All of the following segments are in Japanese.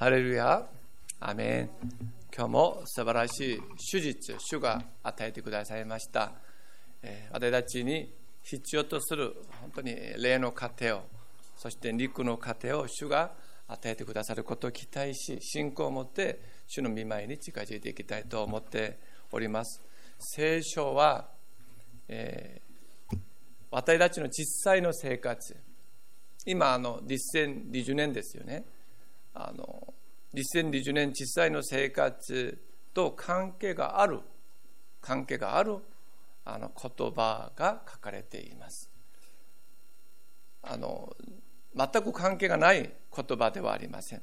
ハレルヤ、アメン。今日も素晴らしい手術、主が与えてくださいました。え、私たちに必要とする本当に霊の糧を、そして肉の糧を主が与えてくださることを期待し、信仰を持って主の見舞いに近づいていきたいと思っております。聖書は、えー、私たちの実際の生活、今あの2020年ですよね。あの2020年実際の生活と関係がある関係があるあの言葉が書かれています。あの全く関係がない言葉ではありません。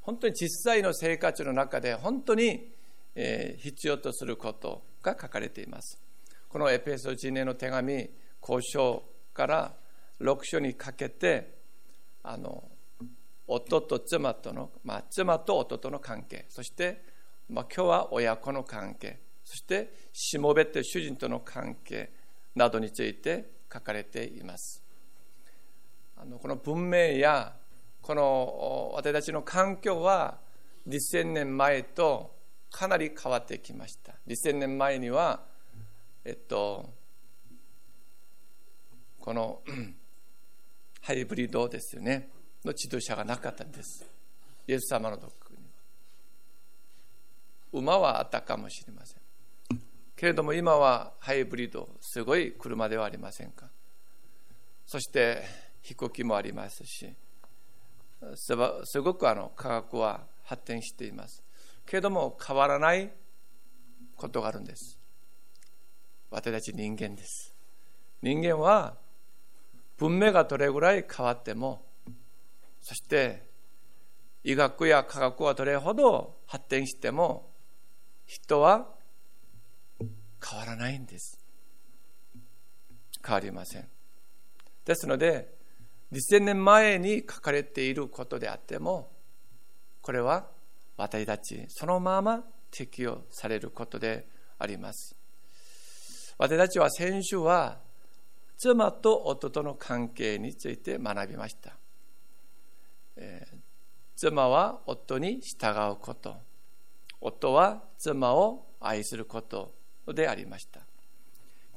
本当に実際の生活の中で本当に、えー、必要とすることが書かれています。このエペソ人への手紙交渉から6章にかけてあの夫と妻との、まあ、妻と夫との関係。そして、まあ、今日は親子の関係。そしてしもべって主人との関係などについて書かれています。あのこの文明やこの私たちの環境は2000年前とかなり変わってきました。2000年前にはえっとこの ハイブリッドですよね。の自動車がなかったんです。イエス様のとこには。馬はあったかもしれません。けれども今はハイブリッド、すごい車ではありませんか。そして飛行機もありますし、すごくあの科学は発展しています。けれども変わらないことがあるんです。私たち人間です。人間は文明がどれぐらい変わってもそして医学や科学はどれほど発展しても人は変わらないんです。変わりません。ですので2000年前に書かれていることであってもこれは私たちそのまま適用されることであります。私たちは先週は妻と夫との関係について学びました。妻は夫に従うこと。夫は妻を愛することでありました。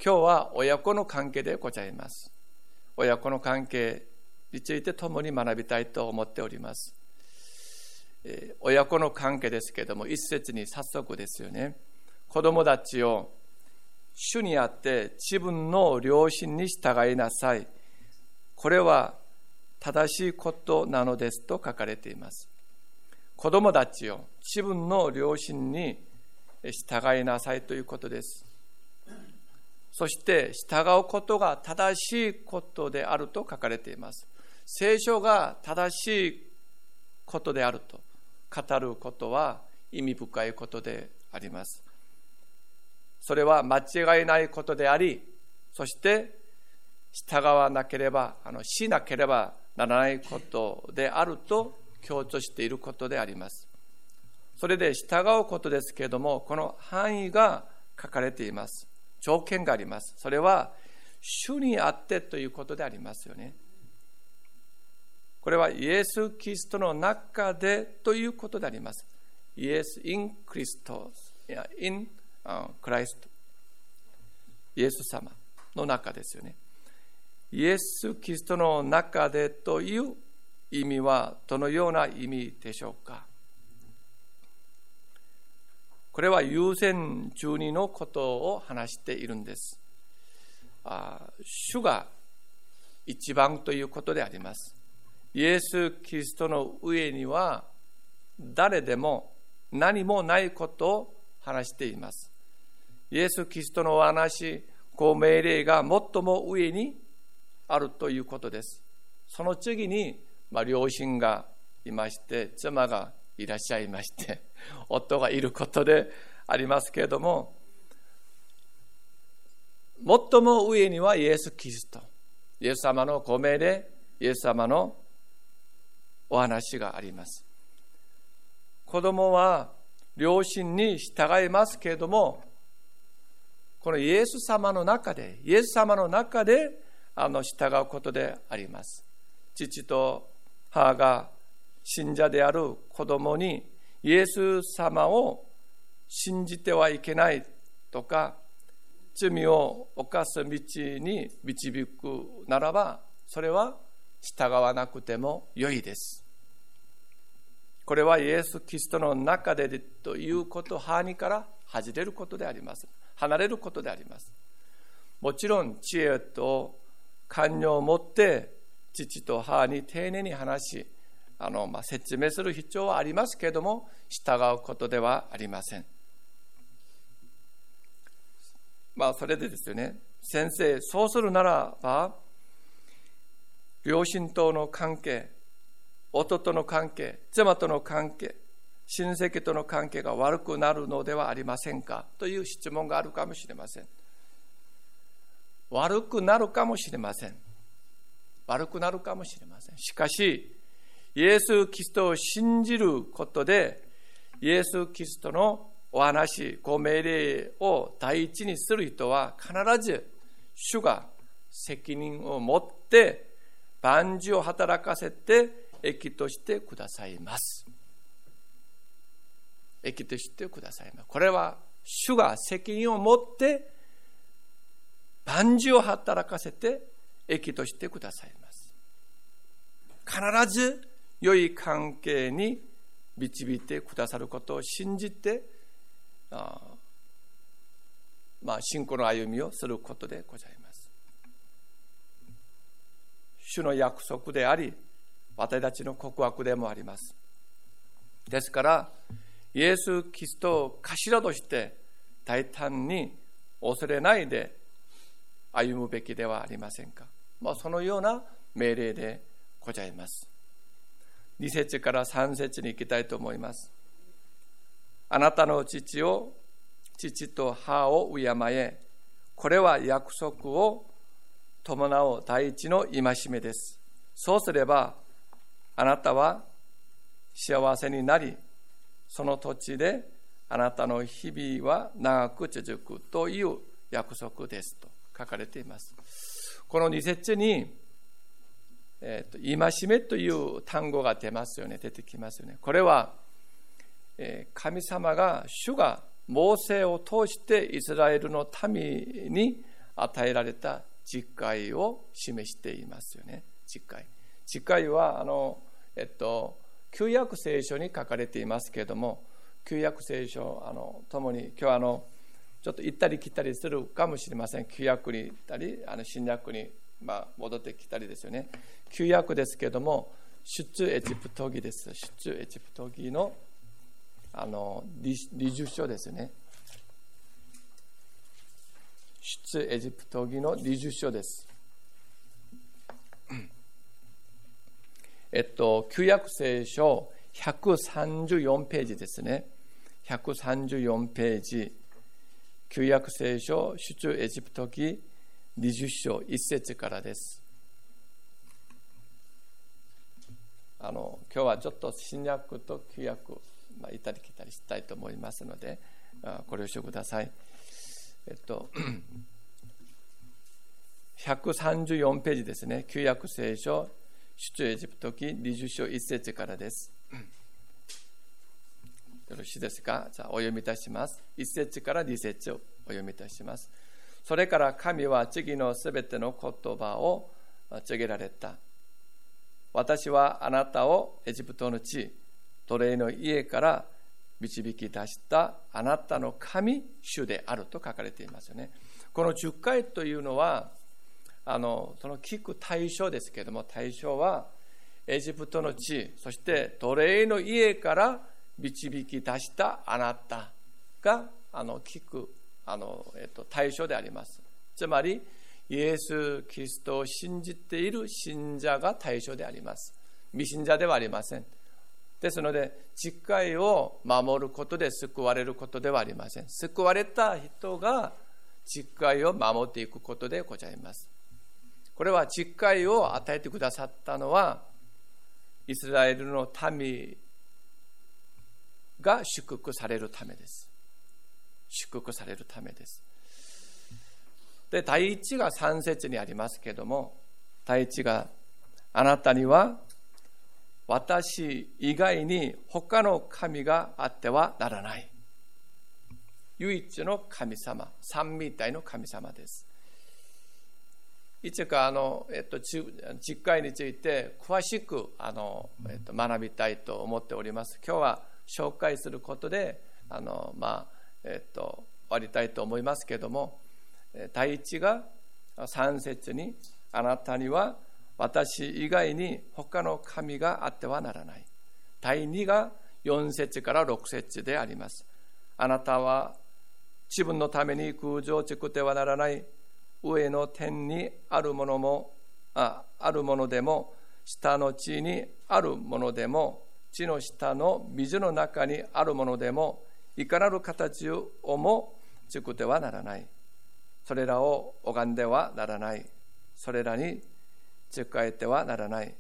今日は親子の関係でございます。親子の関係について共に学びたいと思っております。親子の関係ですけれども一節に早速ですよね。子供たちを主にあって自分の両親に従いなさい。これは正しいことなのですと書かれています。子供たちを自分の両親に従いなさいということです。そして従うことが正しいことであると書かれています。聖書が正しいことであると語ることは意味深いことであります。それは間違いないことであり、そして従わなければ、あのしなければならないことであると強調していることであります。それで従うことですけれども、この範囲が書かれています。条件があります。それは、主にあってということでありますよね。これはイエス・キリストの中でということであります。イエス・イン・クリスト、イン・クライスト。イエス様の中ですよね。イエス・キリストの中でという意味はどのような意味でしょうか？これは優先順位のことを話しているんです。あ主が一番ということであります。イエス・キリストの上には誰でも何もないことを話しています。イエス・キリストのお話、ご命令が最も上にあるということです。その次に、まあ、両親がいまして、妻がいらっしゃいまして、夫がいることでありますけれども、最も上にはイエス・キリスト。イエス様のご命令、イエス様のお話があります。子供は両親に従いますけれども、このイエス様の中で、イエス様の中であの従うことであります。父と母が信者である子供にイエス様を信じてはいけないとか罪を犯す道に導くならばそれは従わなくても良いです。これはイエス・キリストの中でということハニから外れることであります。離れることであります。もちろん知恵と寛容を持って父と母に丁寧に話しあの、まあ、説明する必要はありますけれども従うことではありません。まあそれでですよね。先生そうするならば両親との関係夫との関係妻との関係親戚との関係が悪くなるのではありませんか？という質問があるかもしれません。悪くなるかもしれません悪くなるかもしれませんしかしイエス・キリストを信じることでイエス・キリストのお話、ご命令を第一にする人は必ず主が責任を持って万事を働かせて益としてくださいます。益としてくださいます。これは主が責任を持って万事を働かせて益としてくださいます。必ず良い関係に導いてくださることを信じてあまあ、信仰の歩みをすることでございます。主の約束であり、私たちの告白でもあります。ですから、イエス・キリストを頭として大胆に恐れないで歩むべきではありませんか？まあ、そのような命令でございます。2節から3節に行きたいと思います。あなたの父を、父と母を敬え。これは約束を伴う第一の戒めです。そうすれば、あなたは幸せになり、その土地であなたの日々は長く続くという約束ですと書かれています。この2節に、えーと、戒めという単語が出ますよね、出てきますよね。これはえ神様が主がモーセを通してイスラエルの民に与えられた実会を示していますよね実会実会はあのえっと旧約聖書に書かれていますけれども旧約聖書あのともに今日あのちょっと行ったり来たりするかもしれません。旧約に行ったりあの新約に、まあ、戻ってきたりですよね。旧約ですけども出エジプト記です。出エジプト記のあの理事書ですね。出エジプト記の理事書です。えっと旧約聖書134ページですね。134ページ。旧約聖書出エジプト記20章1節からですあの今日はちょっと新約と旧約まあ、行ったり来たりしたいと思いますのでご了承ください。えっと 134ページですね旧約聖書出エジプト記20章1節からです。よろしいですか？じゃあお読みいたします。1節から2節をお読みいたします。それから神は次のすべての言葉を告げられた。私はあなたをエジプトの地、奴隷の家から導き出したあなたの神主であると書かれていますよね。この10回というのはあのその聞く対象ですけれども対象はエジプトの地そして奴隷の家から導き出したあなたがあの聞くあの、えっと、対象であります。つまりイエス・キリストを信じている信者が対象であります。未信者ではありません。ですので、実会を守ることで救われることではありません。救われた人が実会を守っていくことでございます。これは実会を与えてくださったのは、イスラエルの民が祝福されるためです。祝福されるためです。で、第一が3節にありますけれども、第一があなたには私以外に他の神があってはならない。唯一の神様、三位一体の神様です。いつかあの、えっと、実会について詳しくあの、えっと、学びたいと思っております。今日は紹介することであの、まあえっと、終わりたいと思いますけども第一が三節にあなたには私以外に他の神があってはならない。第二が4節から6節であります。あなたは自分のために空情を作ってはならない上の天にあるものもああるものでも下の地にあるものでも地の下の水の中にあるものでもいかなる形をも作ってはならない。それらを拝んではならない。それらに使えてはならない。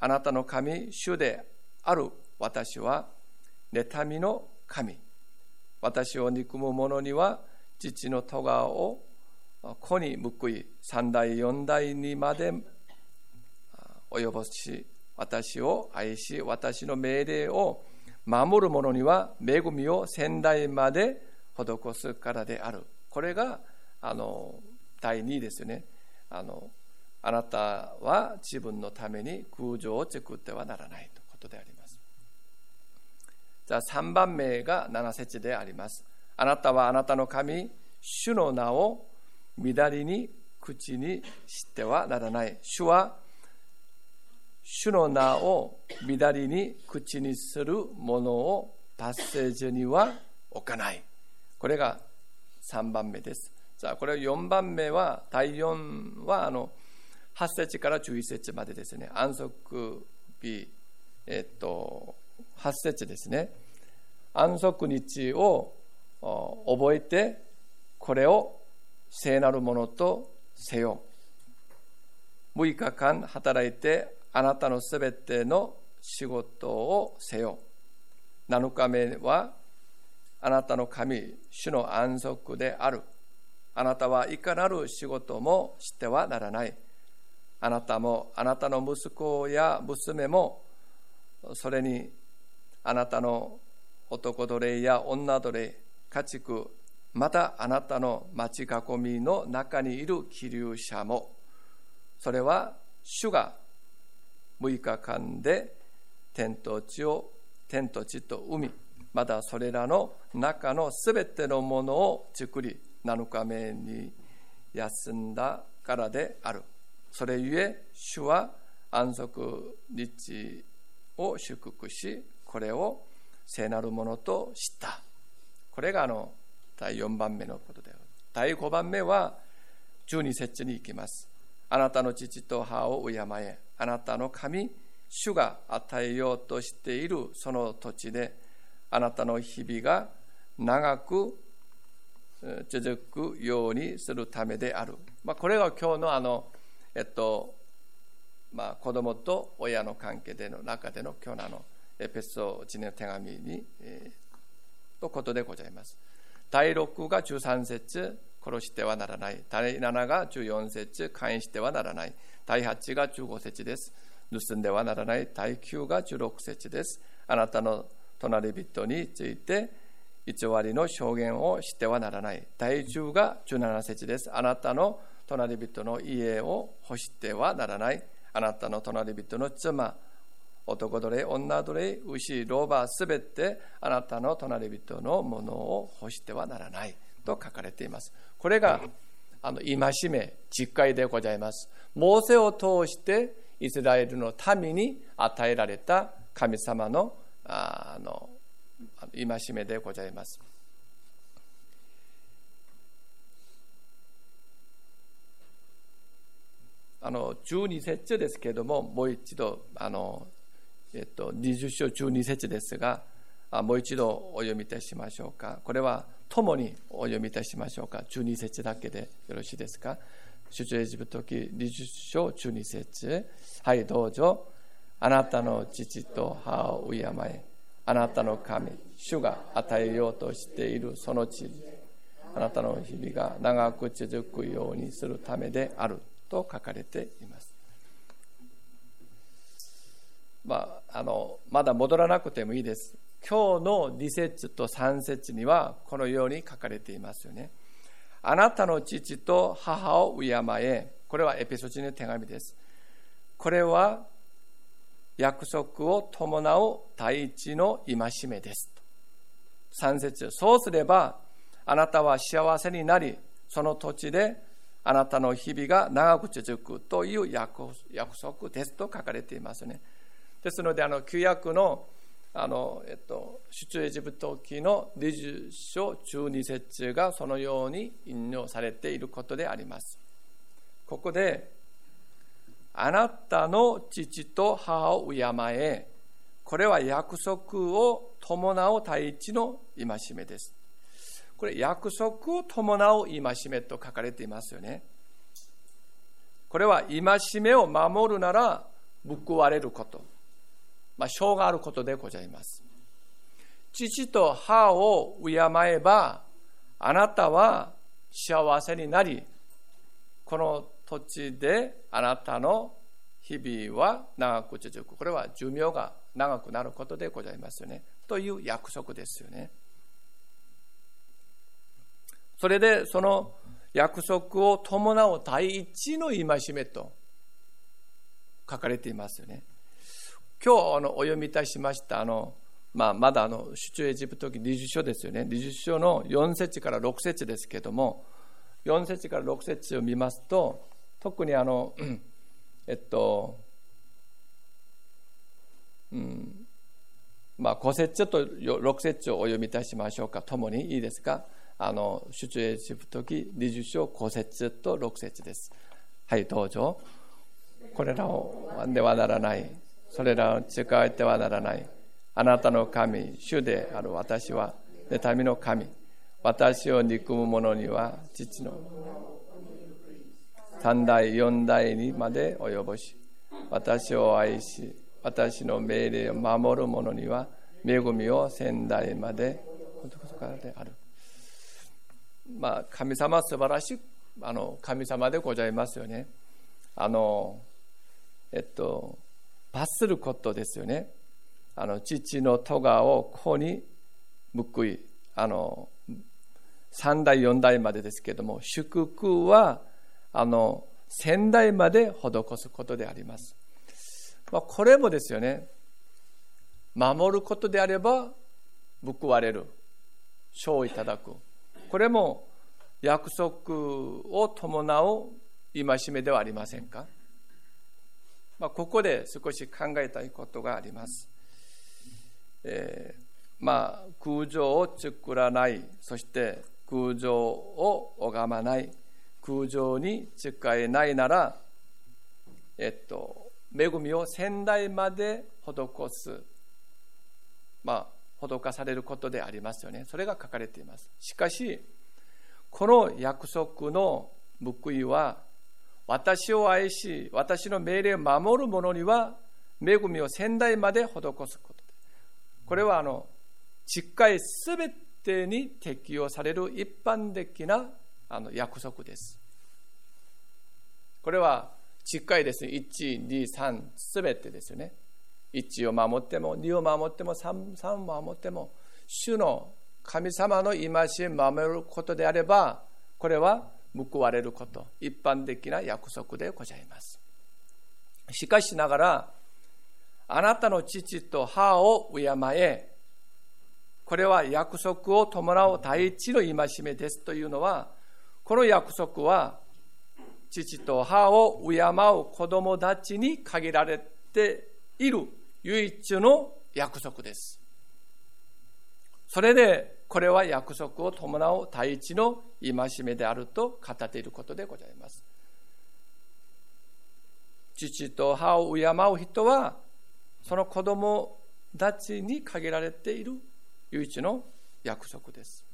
あなたの神主である私は妬みの神。私を憎む者には父の戸川を子に報い。三代四代にまで及ぼし私を愛し私の命令を守る者には恵みを先代まで施すからである。これがあの第2ですよね。あのあなたは自分のために空情を作ってはならないということであります。じゃあ3番目が7節であります。あなたはあなたの神主の名を乱りに口にしてはならない。主は主の名を乱りに口にするものを達成時には置かない。これが3番目です。さあ、これ4番目は、第4はあの8節から11節までですね、安息日、えっと、8節ですね。安息日を覚えて、これを聖なるものとせよ。6日間働いてあなたのすべての仕事をせよ。7日目はあなたの神、主の安息である。あなたはいかなる仕事もしてはならない。あなたもあなたの息子や娘もそれにあなたの男奴隷や女奴隷家畜またあなたの町囲みの中にいる気流者もそれは主が6日間で天と地を天と地と海またそれらの中のすべてのものを作り7日目に休んだからであるそれゆえ主は安息日を祝福しこれを聖なるものと知ったこれがあの第4番目のことである。第5番目は12節に行きます。あなたの父と母を敬え、あなたの神、主が与えようとしているその土地で、あなたの日々が長く続くようにするためである。まあ、これが今日のあの、えっと、まあ、子供と親の関係での中での今日のあのエペソ1の手紙に、えー、とことでございます。第6が13節殺してはならない。第7が14節勧誘してはならない。第8が15節です。盗んではならない。第9が16節です。あなたの隣人について偽りの証言をしてはならない。第10が17節です。あなたの隣人の家を欲してはならない。あなたの隣人の妻、男奴隷、女奴隷、牛、老婆、すべてあなたの隣人のものを欲してはならないと書かれています。これがあの戒め、実会でございます。モーセを通してイスラエルの民に与えられた神様のあの戒めでございます。あの12節ですけれどももう一度あのえっと、20章12節ですが、もう一度お読みいたしましょうか。これは共にお読みいたしましょうか。12節だけでよろしいですか？出エジプト記20章12節はい、どうぞ。あなたの父と母を敬え。あなたの神、主が与えようとしているその地あなたの日々が長く続くようにするためであると書かれています。まあ、あのまだ戻らなくてもいいです。今日の2節と3節にはこのように書かれていますよね。あなたの父と母を敬え。これはエペソチの手紙です。これは約束を伴う第一の戒めです。3節そうすればあなたは幸せになり、その土地であなたの日々が長く続くという約束ですと書かれていますね。ですので、あの旧約のあの、えっと、出エジプト記の20章12節がそのように引用されていることであります。ここで、あなたの父と母を敬え、これは約束を伴う第一の戒めです。これ、約束を伴う戒めと書かれていますよね。これは戒めを守るなら報われること。まあ、賞があることでございます。父と母を敬えば、あなたは幸せになり、この土地であなたの日々は長く続く。これは寿命が長くなることでございますよね。という約束ですよね。それでその約束を伴う第一の戒めと書かれていますよね。今日あのお読みいたしましたあの、まあ、まだあの出エジプト記20章ですよね。20章の4節から6節ですけども4節から6節を見ますと特にあのえっとうんまあ5節と6節をお読みいたしましょうか。ともにいいですか？あの出エジプト記20章5節と6節です。はいどうぞ。これらをではならない。それらを使えてはならない。あなたの神、主である私は、妬みの神。私を憎む者には、父の三代、四代にまで及ぼし、私を愛し、私の命令を守る者には、恵みを仙台までからである。まあ、神様素晴らしいあの神様でございますよね。あの、えっと、罰することですよね。あの父の咎を子に報い、あの3代4代までですけれども祝福はあの先代まで施すことであります。まあ、これもですよね守ることであれば報われる賞をいただくこれも約束を伴う戒めではありませんか？まあ、ここで少し考えたいことがあります。えー、まあ、空情を作らない、そして空情を拝まない、空情に使えないなら、えっと、恵みを先代まで施す、まあ、施されることでありますよね。それが書かれています。しかし、この約束の報いは、私を愛し、私の命令を守る者には、恵みを仙台まで施すこと。これは、あの、実会すべてに適用される一般的なあの約束です。これは、実会ですね。1、2、3、すべてですよね。1を守っても、2を守っても、3, 3を守っても、主の神様の戒めを守ることであれば、これは報われること、一般的な約束でございます。しかしながら、あなたの父と母を敬え、これは約束を伴う第一の戒めですというのは、この約束は、父と母を敬う子供たちに限られている唯一の約束です。それでこれは約束を伴う第一の戒めであると語っていることでございます。父と母を敬う人は、その子供たちに限られている唯一の約束です。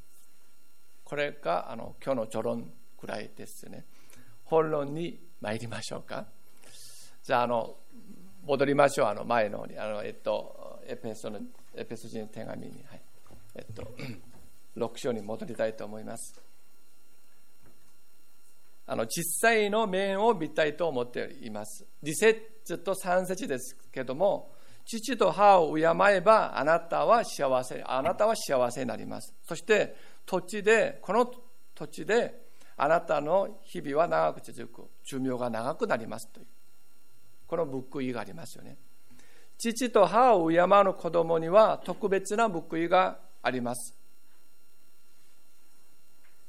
これがあの今日の序論くらいですね。本論に参りましょうか。じゃあ、あの、戻りましょう。あの前のに、あの、えっと、エペソの、エペソ人の手紙に。はいえっと、6章に戻りたいと思います。あの実際の面を見たいと思っています。2節と3節ですけども、父と母を敬えばあなたは幸せ、あなたは幸せになります。そして土地で、この土地であなたの日々は長く続く。寿命が長くなりますという。この報いがありますよね。父と母を敬う子供には特別な報いがあります。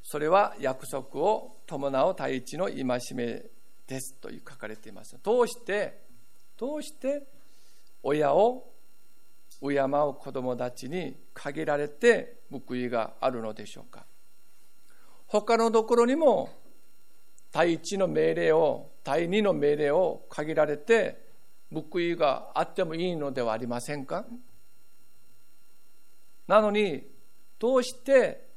それは約束を伴う第一の戒めですと書かれています。どうして、どうして親を敬う子供たちに限られて報いがあるのでしょうか。他のところにも第一の命令を、第二の命令を限られて報いがあってもいいのではありませんかなのに、どうして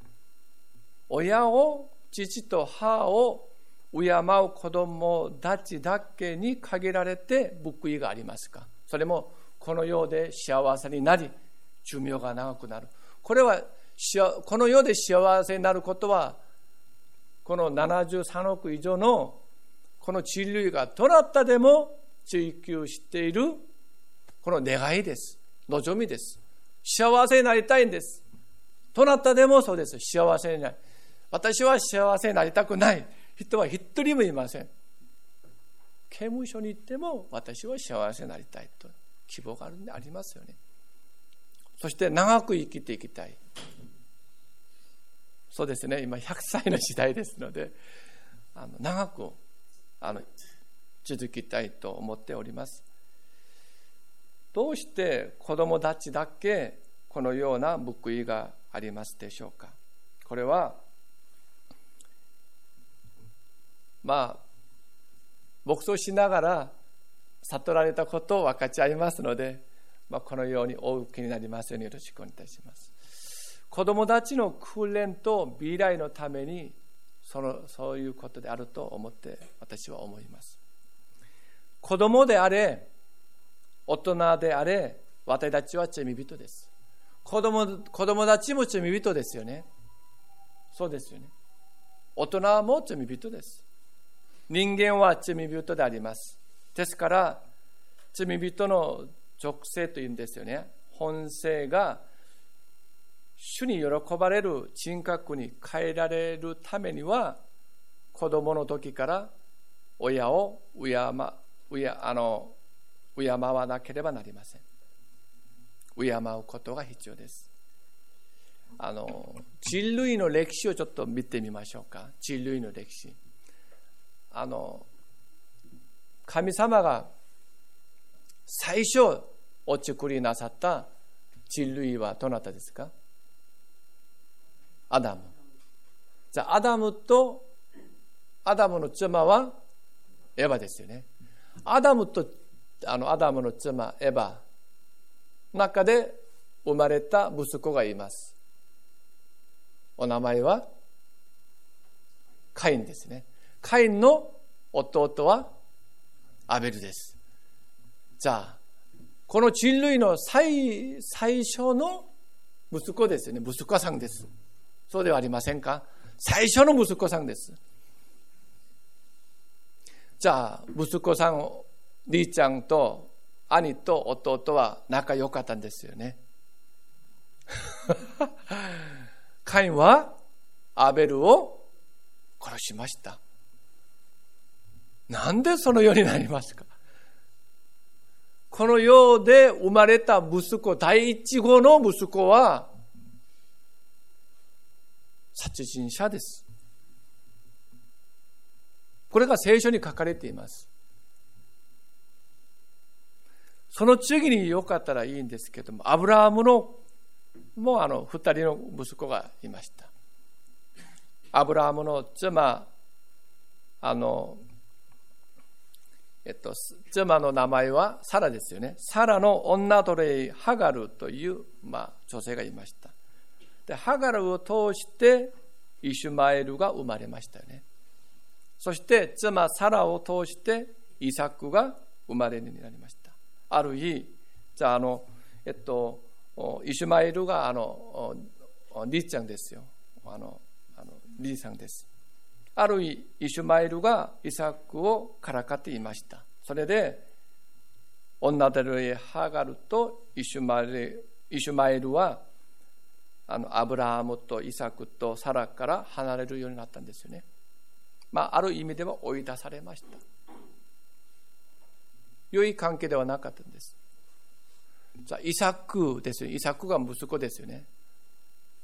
親を、父と母を敬う子供たちだけに限られて報いがありますか？それもこの世で幸せになり、寿命が長くなる。これは、この世で幸せになることは、この73億以上のこの人類がどなたでも追求しているこの願いです。望みです。幸せになりたいんです。どなたでもそうです。幸せになる。私は幸せになりたくない人は一人もいません。刑務所に行っても私は幸せになりたいと希望があるんでありますよね。そして長く生きていきたい。そうですね、今100歳の時代ですので、あの長くあの続きたいと思っております。どうして子供たちだけこのような報いがありますでしょうか？これはまあ牧草しながら悟られたことを分かち合いますので、まあ、このようにお受けになりますようによろしくお願いいたします。子供たちの訓練と未来のためにそのそういうことであると思って私は思います。子供であれ、大人であれ、私たちは罪人です。子供子供たちも罪人ですよね。そうですよね。大人も罪人です。人間は罪人であります。ですから、罪人の属性というんですよね。本性が主に喜ばれる人格に変えられるためには、子供の時から親を敬あの敬わなければなりません。敬うことが必要です。あの人類の歴史をちょっと見てみましょうか。人類の歴史。あの神様が最初お作りなさった人類はどなたですか？アダム。じゃ、アダムと、アダムの妻はエヴァですよね。アダムと、あの、アダムの妻、エヴァ、中で生まれた息子がいます。お名前はカインですね。カインの弟はアベルです。じゃあ、この人類の最最初の息子ですね。息子さんです。そうではありませんか？最初の息子さんです。じゃあ、息子さんを、りーちゃんと兄と弟は仲良かったんですよね。カインはアベルを殺しました。なんでそのようになりますか？この世で生まれた息子、第一号の息子は、殺人者です。これが聖書に書かれています。その次によかったらいいんですけども、アブラハムのもあの二人の息子がいました。アブラハムの妻、あの、えっと、妻の名前はサラですよね。サラの女奴隷ハガルという、まあ、女性がいました。でハガルを通してイシュマエルが生まれましたよねそして妻サラを通してイサクが生まれになりましたある日じゃああのえっとイシュマエルがあのリーちゃんですよあのあのリーさんですある日イシュマエルがイサクをからかっていましたそれで女のハガルとイシュマエルイシュマエルはあのアブラハムとイサクとサラから離れるようになったんですよね。まあ、ある意味では追い出されました。良い関係ではなかったんです。じゃあ、イサクですよ。イサクが息子ですよね。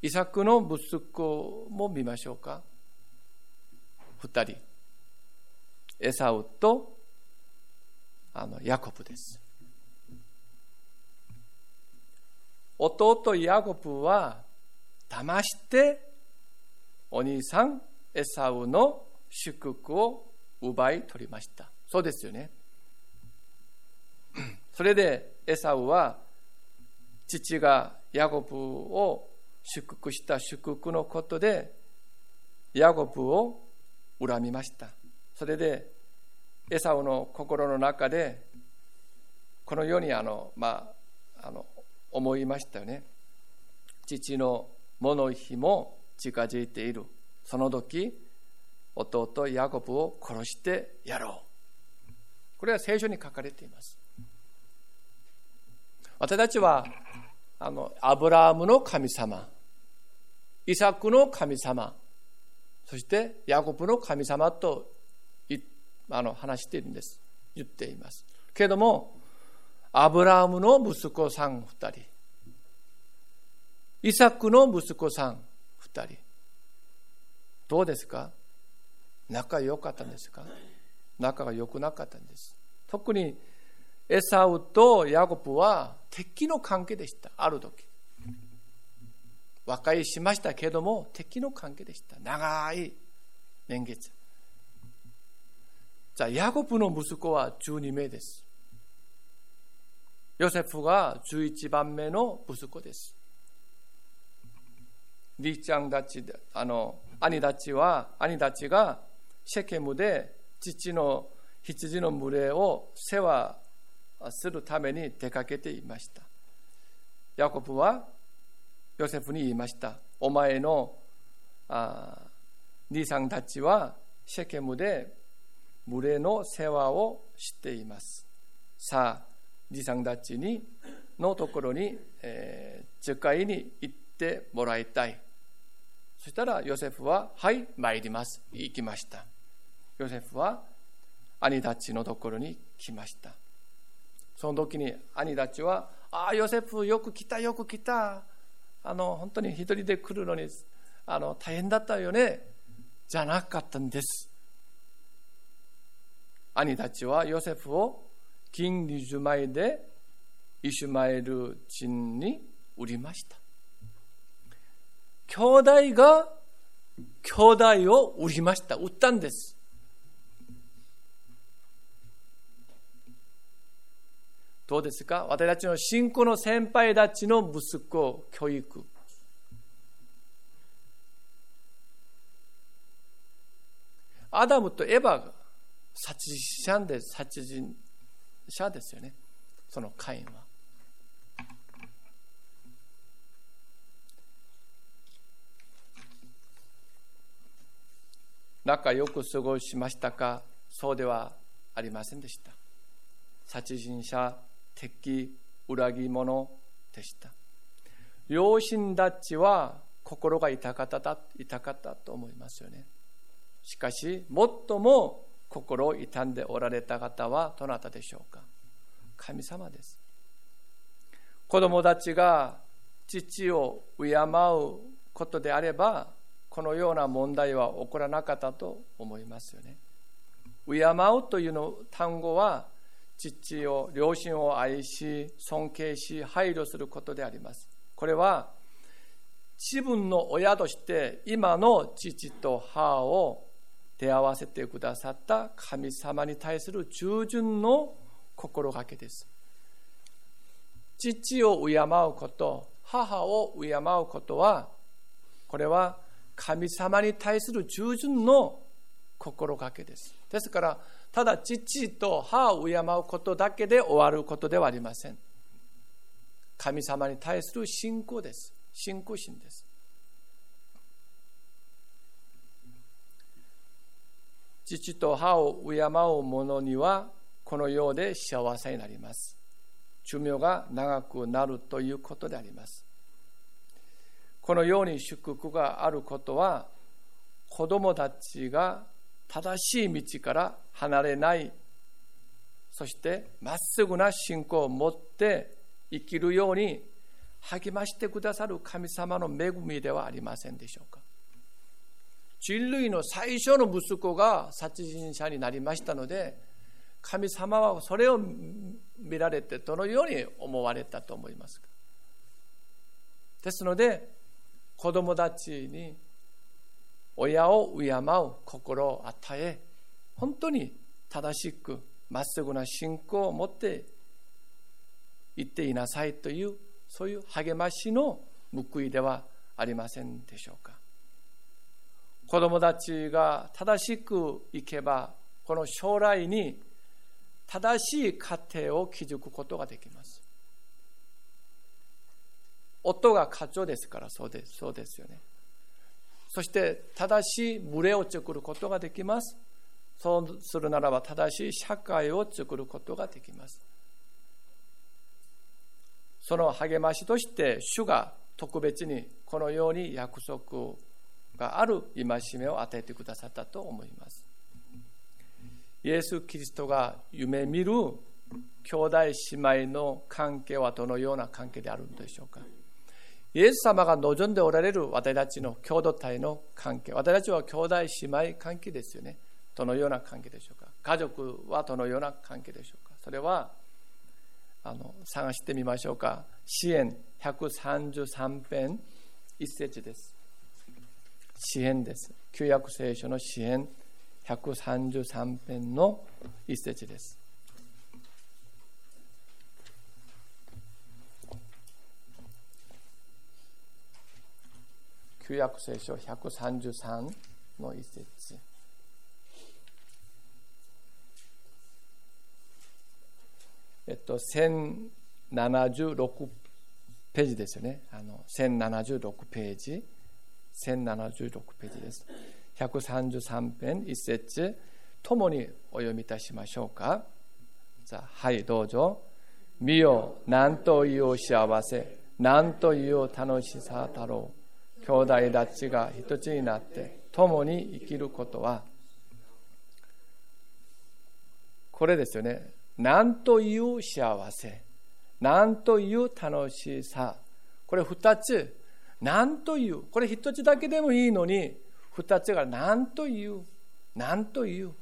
イサクの息子も見ましょうか。二人。エサウとあのヤコブです。弟ヤコブは騙してお兄さんエサウの祝福を奪い取りました。そうですよね。それでエサウは父がヤコブを祝福した祝福のことでヤコブを恨みました。それでエサウの心の中でこのようにあの、まあ、あの思いましたよね。父の物日も近づいている。その時、弟ヤコブを殺してやろう。これは聖書に書かれています。私たちはあのアブラハムの神様、イサクの神様、そしてヤコブの神様とあの話しているんです。言っています。けれども、アブラハムの息子さん二人、イサクの息子さん二人、どうですか？仲良かったんですか？仲が良くなかったんです。特にエサウとヤコブは敵の関係でした。ある時。和解しましたけども敵の関係でした。長い年月。じゃあ、ヤコブの息子は12名です。ヨセフが11番目の息子です。リーちゃんたち、あの、兄たちは、兄たちがシェケムで父の羊の群れを世話するために出かけていました。ヤコブはヨセフに言いました。お前のあ兄さんたちはシェケムで群れの世話をしています。さあ、じさんたちにのところに、えー、樹海に行ってもらいたい。そしたらヨセフは、はい、参ります。行きました。ヨセフは兄たちのところに来ました。その時に兄たちは、ああ、ヨセフよく来た、よく来た。あの、本当に一人で来るのに、あの、大変だったよね。じゃなかったんです。兄たちはヨセフを金20枚でイシュマエル人に売りました。兄弟が兄弟を売りました。売ったんです。どうですか？私たちの信仰の先輩たちの息子、教育。アダムとエヴァが殺人者で殺人者ですよね。そのカインは。仲良く過ごしましたか？そうではありませんでした。殺人者、敵、裏切り者でした。両親たちは心が痛かった痛かったと思いますよね。しかし、最も心を痛んでおられた方はどなたでしょうか神様です。子供たちが父を敬うことであれば、このような問題は起こらなかったと思いますよね。敬うというの単語は、父を、両親を愛し、尊敬し、配慮することであります。これは、自分の親として今の父と母を出会わせてくださった神様に対する従順の心がけです。父を敬うこと、母を敬うことは、これは神様に対する従順の心がけです。ですから、ただ父と母を敬うことだけで終わることではありません。神様に対する信仰です。信仰心です。父と母を敬う者にはこの世で幸せになります。寿命が長くなるということでありますこのように祝福があることは子供たちが正しい道から離れない。そしてまっすぐな信仰を持って生きるように励ましてくださる神様の恵みではありませんでしょうか。人類の最初の息子が殺人者になりましたので神様はそれを見られてどのように思われたと思いますか。ですので子供たちに親を敬う心を与え本当に正しくまっすぐな信仰を持って行っていなさいというそういう励ましの報いではありませんでしょうか。子供たちが正しくいけばこの将来に正しい家庭を築くことができます。夫が課長ですからそうですそうですよね。そして正しい群れを作ることができますそうするならば正しい社会を作ることができますその励ましとして主が特別にこのように約束がある戒めを与えてくださったと思います。イエス・キリストが夢見る兄弟姉妹の関係はどのような関係であるのでしょうか？イエス様が望んでおられる私たちの共同体の関係、私たちは兄弟姉妹関係ですよね。どのような関係でしょうか。家族はどのような関係でしょうか。それはあの探してみましょうか。支援133編一節です。支援です。旧約聖書の支援133編の一節です。旧約聖書133の一節。えっと、1076ページですよね。あの1076ページ。1076ページです。133編1節ともにお読みいたしましょうか。じゃあ、はい、どうぞ。見よ、なんという幸せ、なんという楽しさだろう。兄弟たちが一つになって共に生きることは、これですよね。なんという幸せ、なんという楽しさ。これ二つ、なんという、これ一つだけでもいいのに、二つがなんという、なんという。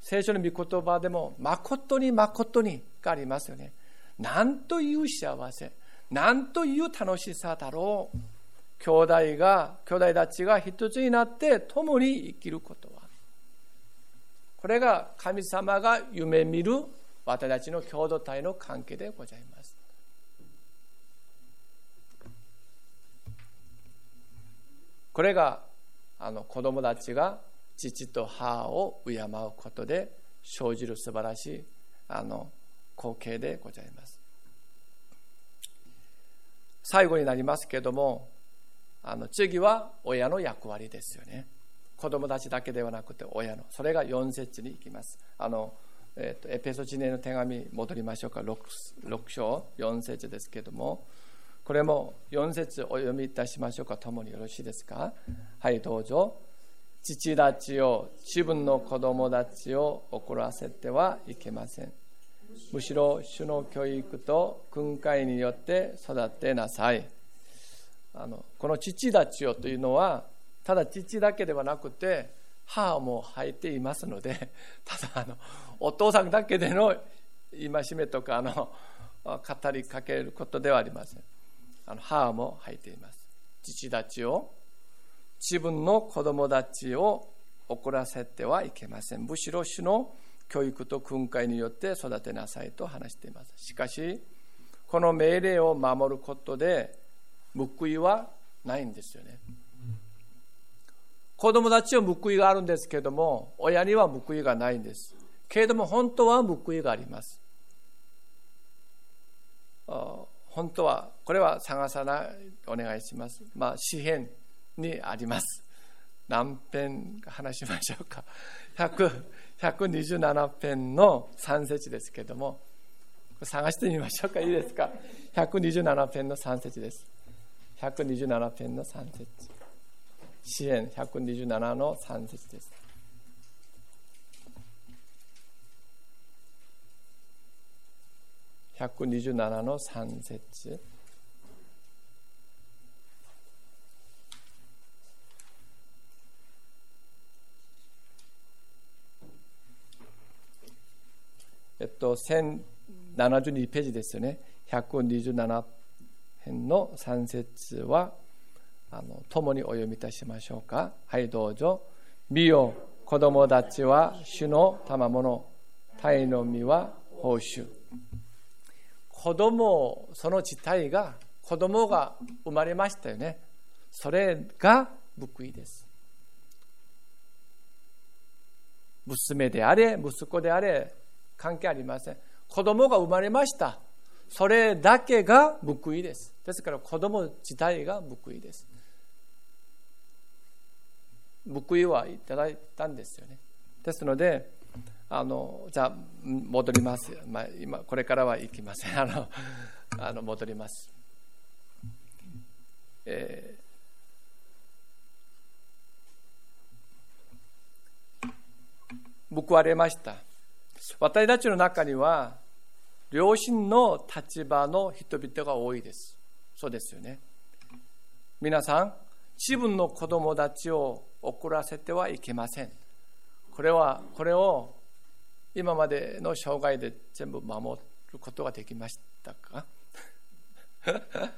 聖書の御言葉でも、誠に誠にがありますよね。なんという幸せ、なんという楽しさだろう。兄弟が、兄弟たちが一つになって共に生きることは。これが神様が夢見る私たちの共同体の関係でございます。これがあの子供たちが父と母を敬うことで生じる素晴らしいあの光景でございます。最後になりますけれどもあの次は親の役割ですよね。子供たちだけではなくて親の。それが4節に行きます。あのえーと、エペソ地年の手紙戻りましょうか。6, 6章。4節ですけれども。これも4節お読みいたしましょうか。ともによろしいですか？はいどうぞ。父たちを自分の子供たちを怒らせてはいけません。むしろ主の教育と訓戒によって育てなさい。あのこの父たちをというのはただ父だけではなくて母も履いていますので ただあのお父さんだけでの戒めとかあの語りかけることではありません。あの母も履いています。父たちを自分の子供たちを怒らせてはいけません。むしろ主の教育と訓戒によって育てなさいと話しています。しかしこの命令を守ることで報いはないんですよね子供たちは報いがあるんですけども、親には報いがないんです。けれども本当は報いがあります。本当は、これは探さない、お願いします。まあ、詩篇にあります。何編話しましょうか。127編の3節ですけども、探してみましょうかいいですか？127編の3節です127編の3節支援127の3節です127の3節えっと、1072ページですよね。127編の3節は、あの、共にお読みいたしましょうか。はい、どうぞ。見よ、子供たちは主の賜物、鯛の実は報酬。子供、その自体が、子供が生まれましたよね。それが報いです。娘であれ、息子であれ、関係ありません。子供が生まれました。それだけが報いです。ですから子供自体が報いです。報いはいただいたんですよね。ですので、あのじゃあ戻ります。まあ、今これからは行きません。あのあの戻ります。えー、報われました。私たちの中には両親の立場の人々が多いです。そうですよね。皆さん、自分の子供たちを怒らせてはいけません。これは、これを今までの生涯で全部守ることができましたか？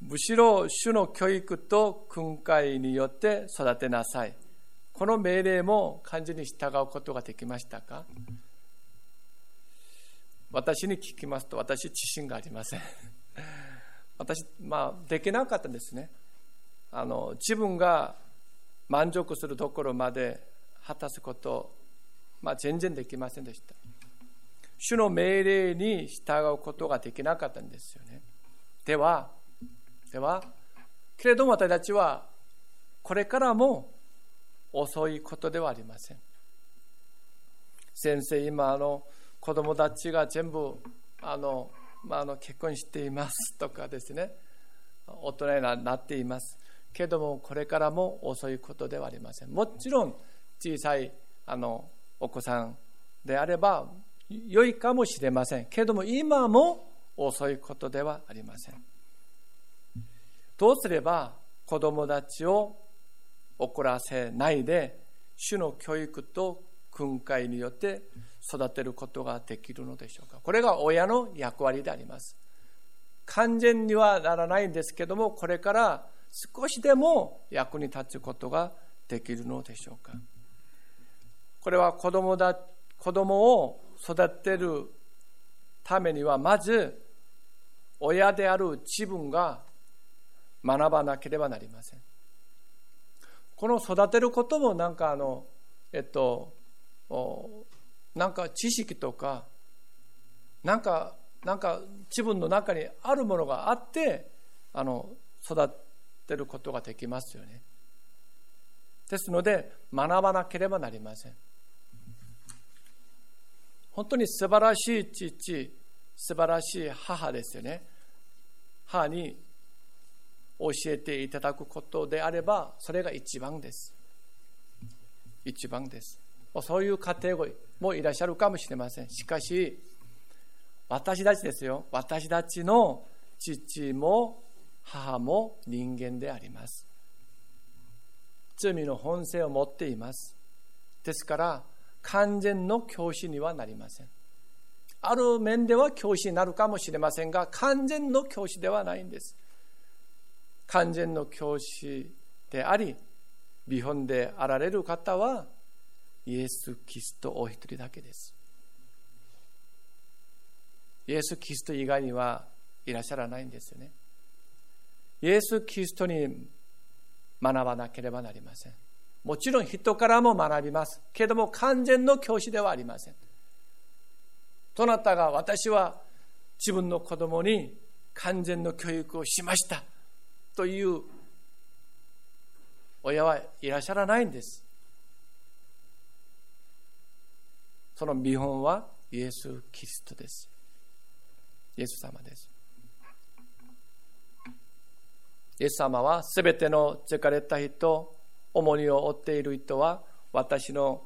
むしろ主の教育と訓戒によって育てなさい。この命令も完全に従うことができましたか？私に聞きますと私自信がありません。私、まあ、できなかったんですね。あの自分が満足するところまで果たすこと、まあ、全然できませんでした。主の命令に従うことができなかったんですよね。ではではけれども私たちはこれからも遅いことではありません。先生、今あの子供たちが全部あの、まあ、の結婚していますとかですね、大人になっています。けどもこれからも遅いことではありません。もちろん小さいあのお子さんであれば良いかもしれません。けども今も遅いことではありません。どうすれば子供たちを怒らせないで主の教育と訓戒によって育てることができるのでしょうか。これが親の役割であります。完全にはならないんですけどもこれから少しでも役に立つことができるのでしょうか。これは子供だ子供を育てるためにはまず親である自分が学ばなければなりません。この育てることもなんかあのえっとなんか知識とかなんかなんか自分の中にあるものがあってあの育てることができますよね。ですので学ばなければなりません。本当に素晴らしい父素晴らしい母ですよね。母に教えていただくことであればそれが一番です。一番です。そういう家庭もいらっしゃるかもしれません。しかし私たちですよ。私たちの父も母も人間であります。罪の本性を持っています。ですから完全の教師にはなりません。ある面では教師になるかもしれませんが完全の教師ではないんです。完全の教師であり、見本であられる方は、イエス・キリストお一人だけです。イエス・キリスト以外にはいらっしゃらないんですよね。イエス・キリストに学ばなければなりません。もちろん人からも学びます。けれども完全の教師ではありません。どなたが私は自分の子供に完全の教育をしました。という親はいらっしゃらないんです。その見本はイエス・キリストです。イエス様です。イエス様はすべての疲れた人、重荷を負っている人は私の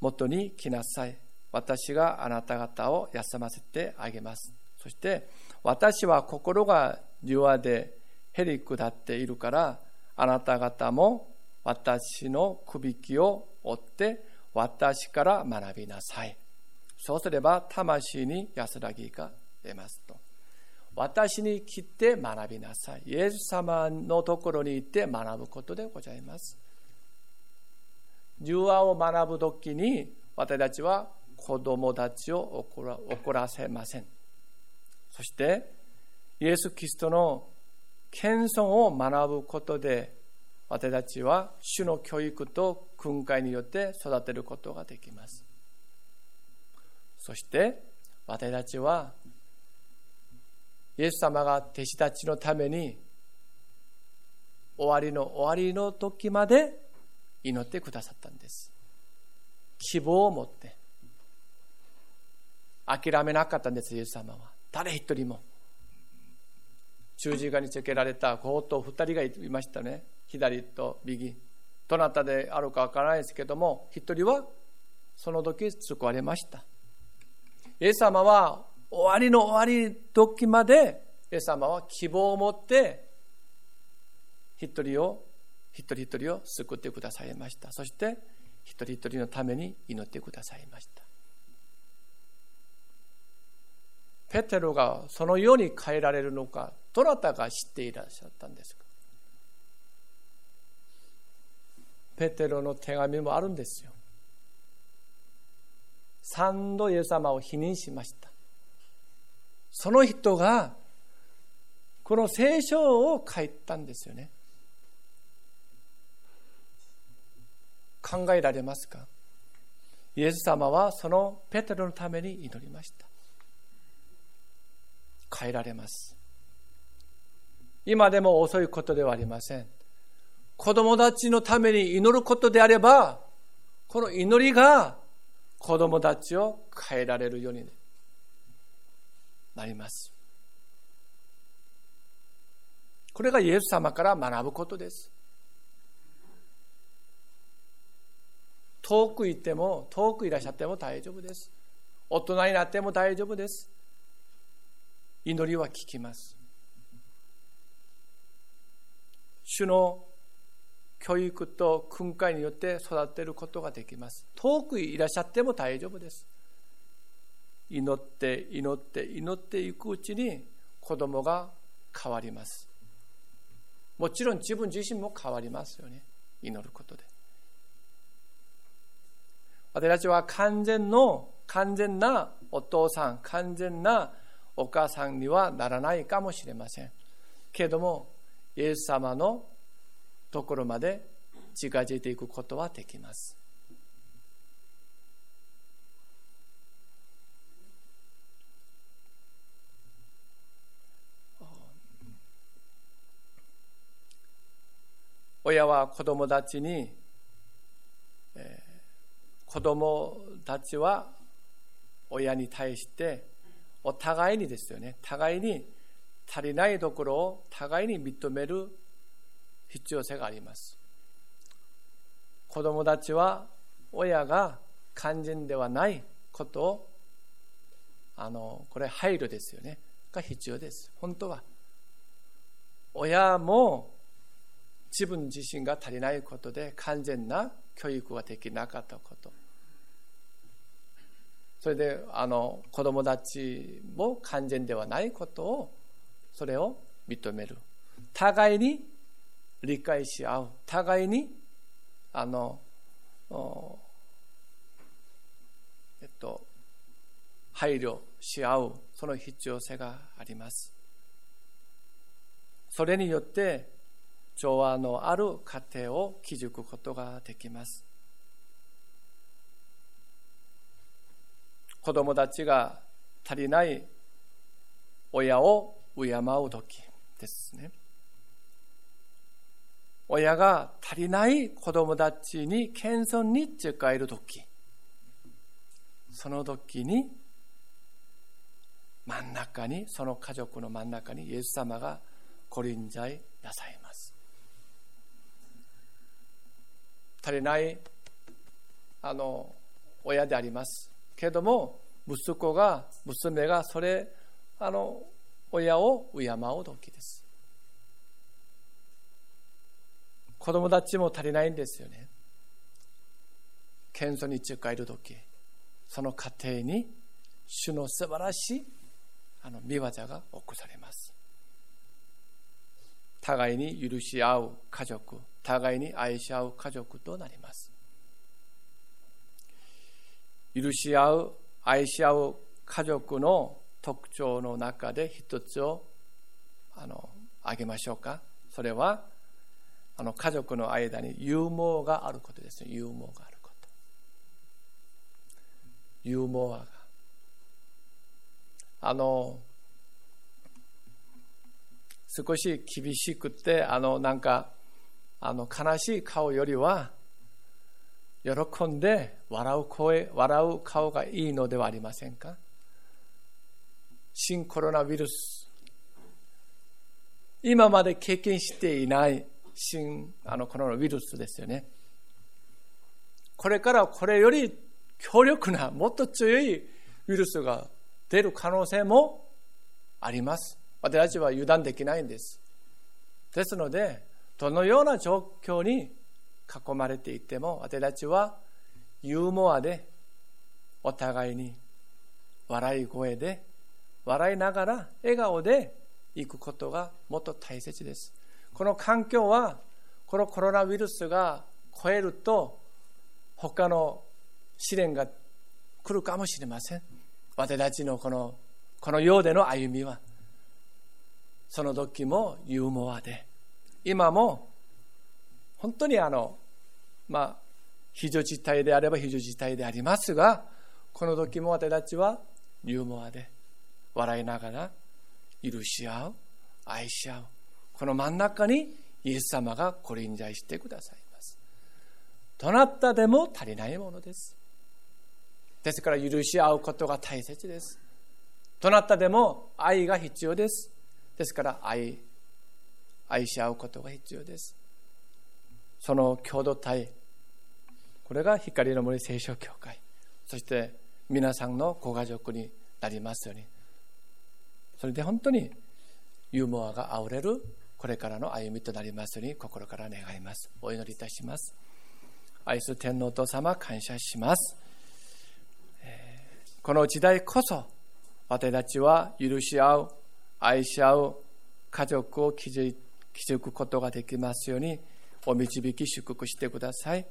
もとに来なさい。私があなた方を休ませてあげます。そして私は心が弱でへり下っているからあなた方も私のくびきを追って私から学びなさい。そうすれば魂に安らぎが出ますと。私に来て学びなさい。イエス様のところに行って学ぶことでございます。柔和を学ぶときに私たちは子供たちを怒らせません。そしてイエス・キリストの謙遜を学ぶことで私たちは主の教育と訓戒によって育てることができます。そして私たちはイエス様が弟子たちのために終わりの終わりの時まで祈ってくださったんです。希望を持って諦めなかったんです、イエス様は。誰一人も。十字架につけられた強盗二人がいましたね。左と右。どなたであるかわからないですけども、一人はその時救われました。イエス様は終わりの終わり時まで、イエス様は希望を持って、一人を、一人一人を救ってくださいました。そして、一人一人のために祈ってくださいました。ペテロがそのように変えられるのか、どなたが知っていらっしゃったんですか？ペテロの手紙もあるんですよ。三度イエス様を否認しました。その人がこの聖書を書いたんですよね。考えられますか？イエス様はそのペテロのために祈りました。変えられます。今でも遅いことではありません。子供たちのために祈ることであれば、この祈りが子供たちを変えられるようになります。これがイエス様から学ぶことです。遠く行っても、遠くいらっしゃっても大丈夫です。大人になっても大丈夫です。祈りは聞きます。主の教育と訓戒によって育てることができます。遠くいらっしゃっても大丈夫です。祈って祈って祈っていくうちに子供が変わります。もちろん自分自身も変わりますよね。祈ることで。私たちは完全の完全なお父さん、完全なお母さんにはならないかもしれません。けれども、イエス様のところまで近づいていくことはできます。親は子供たちに、えー、子供たちは親に対してお互いにですよね互いに足りないところを互いに認める必要性があります。子供たちは親が肝心ではないことをあのこれ配慮ですよね。が必要です。本当は。親も自分自身が足りないことで完全な教育ができなかったこと。それであの子供たちも完全ではないことをそれを認める。互いに理解し合う。互いにあのえっと配慮し合う。その必要性があります。それによって調和のある家庭を築くことができます。子供たちが足りない親を敬う時ですね。親が足りない子供たちに謙遜に使える時。その時に真ん中にその家族の真ん中にイエス様がご臨在なさいます。足りないあの親であります。けども息子が娘がそれあの親を敬う時です。子供たちも足りないんですよね。謙遜に近いる時その家庭に主の素晴らしいあの見業が起こされます。互いに許し合う家族互いに愛し合う家族となります。許し合う愛し合う家族の特徴の中で一つをあの挙げましょうか。それはあの家族の間にユーモアがあることですユーモアがあること。ユーモアがあの少し厳しくてあのなんかあの悲しい顔よりは喜んで笑う声笑う顔がいいのではありませんか？新コロナウイルス。今まで経験していない新あのコロナウイルスですよね。これからこれより強力なもっと強いウイルスが出る可能性もあります。私たちは油断できないんです。ですのでどのような状況に囲まれていても私たちはユーモアでお互いに笑い声で笑いながら笑顔で行くことがもっと大切です。この環境はこのコロナウイルスが超えると他の試練が来るかもしれません。私たちのこのこのようでの歩みはその時もユーモアで今も本当にあのまあ非常事態であれば非常事態でありますがこの時も私たちはユーモアで笑いながら許し合う愛し合うこの真ん中にイエス様がご臨在してくださいます。どなたでも足りないものです。ですから許し合うことが大切です。どなたでも愛が必要です。ですから愛愛し合うことが必要です。その共同体これが光の森聖書協会。そして皆さんのご家族になりますように。それで本当にユーモアがあふれるこれからの歩みとなりますように心から願います。お祈りいたします。愛する天皇と様感謝します。この時代こそ私たちは許し合う愛し合う家族を築くことができますようにお導き祝福してください。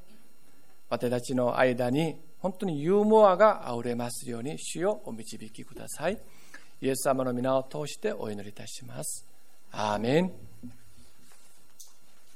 私たちの間に本当にユーモアがあふれますように主をお導きください。イエス様の皆を通してお祈りいたします。アーメン。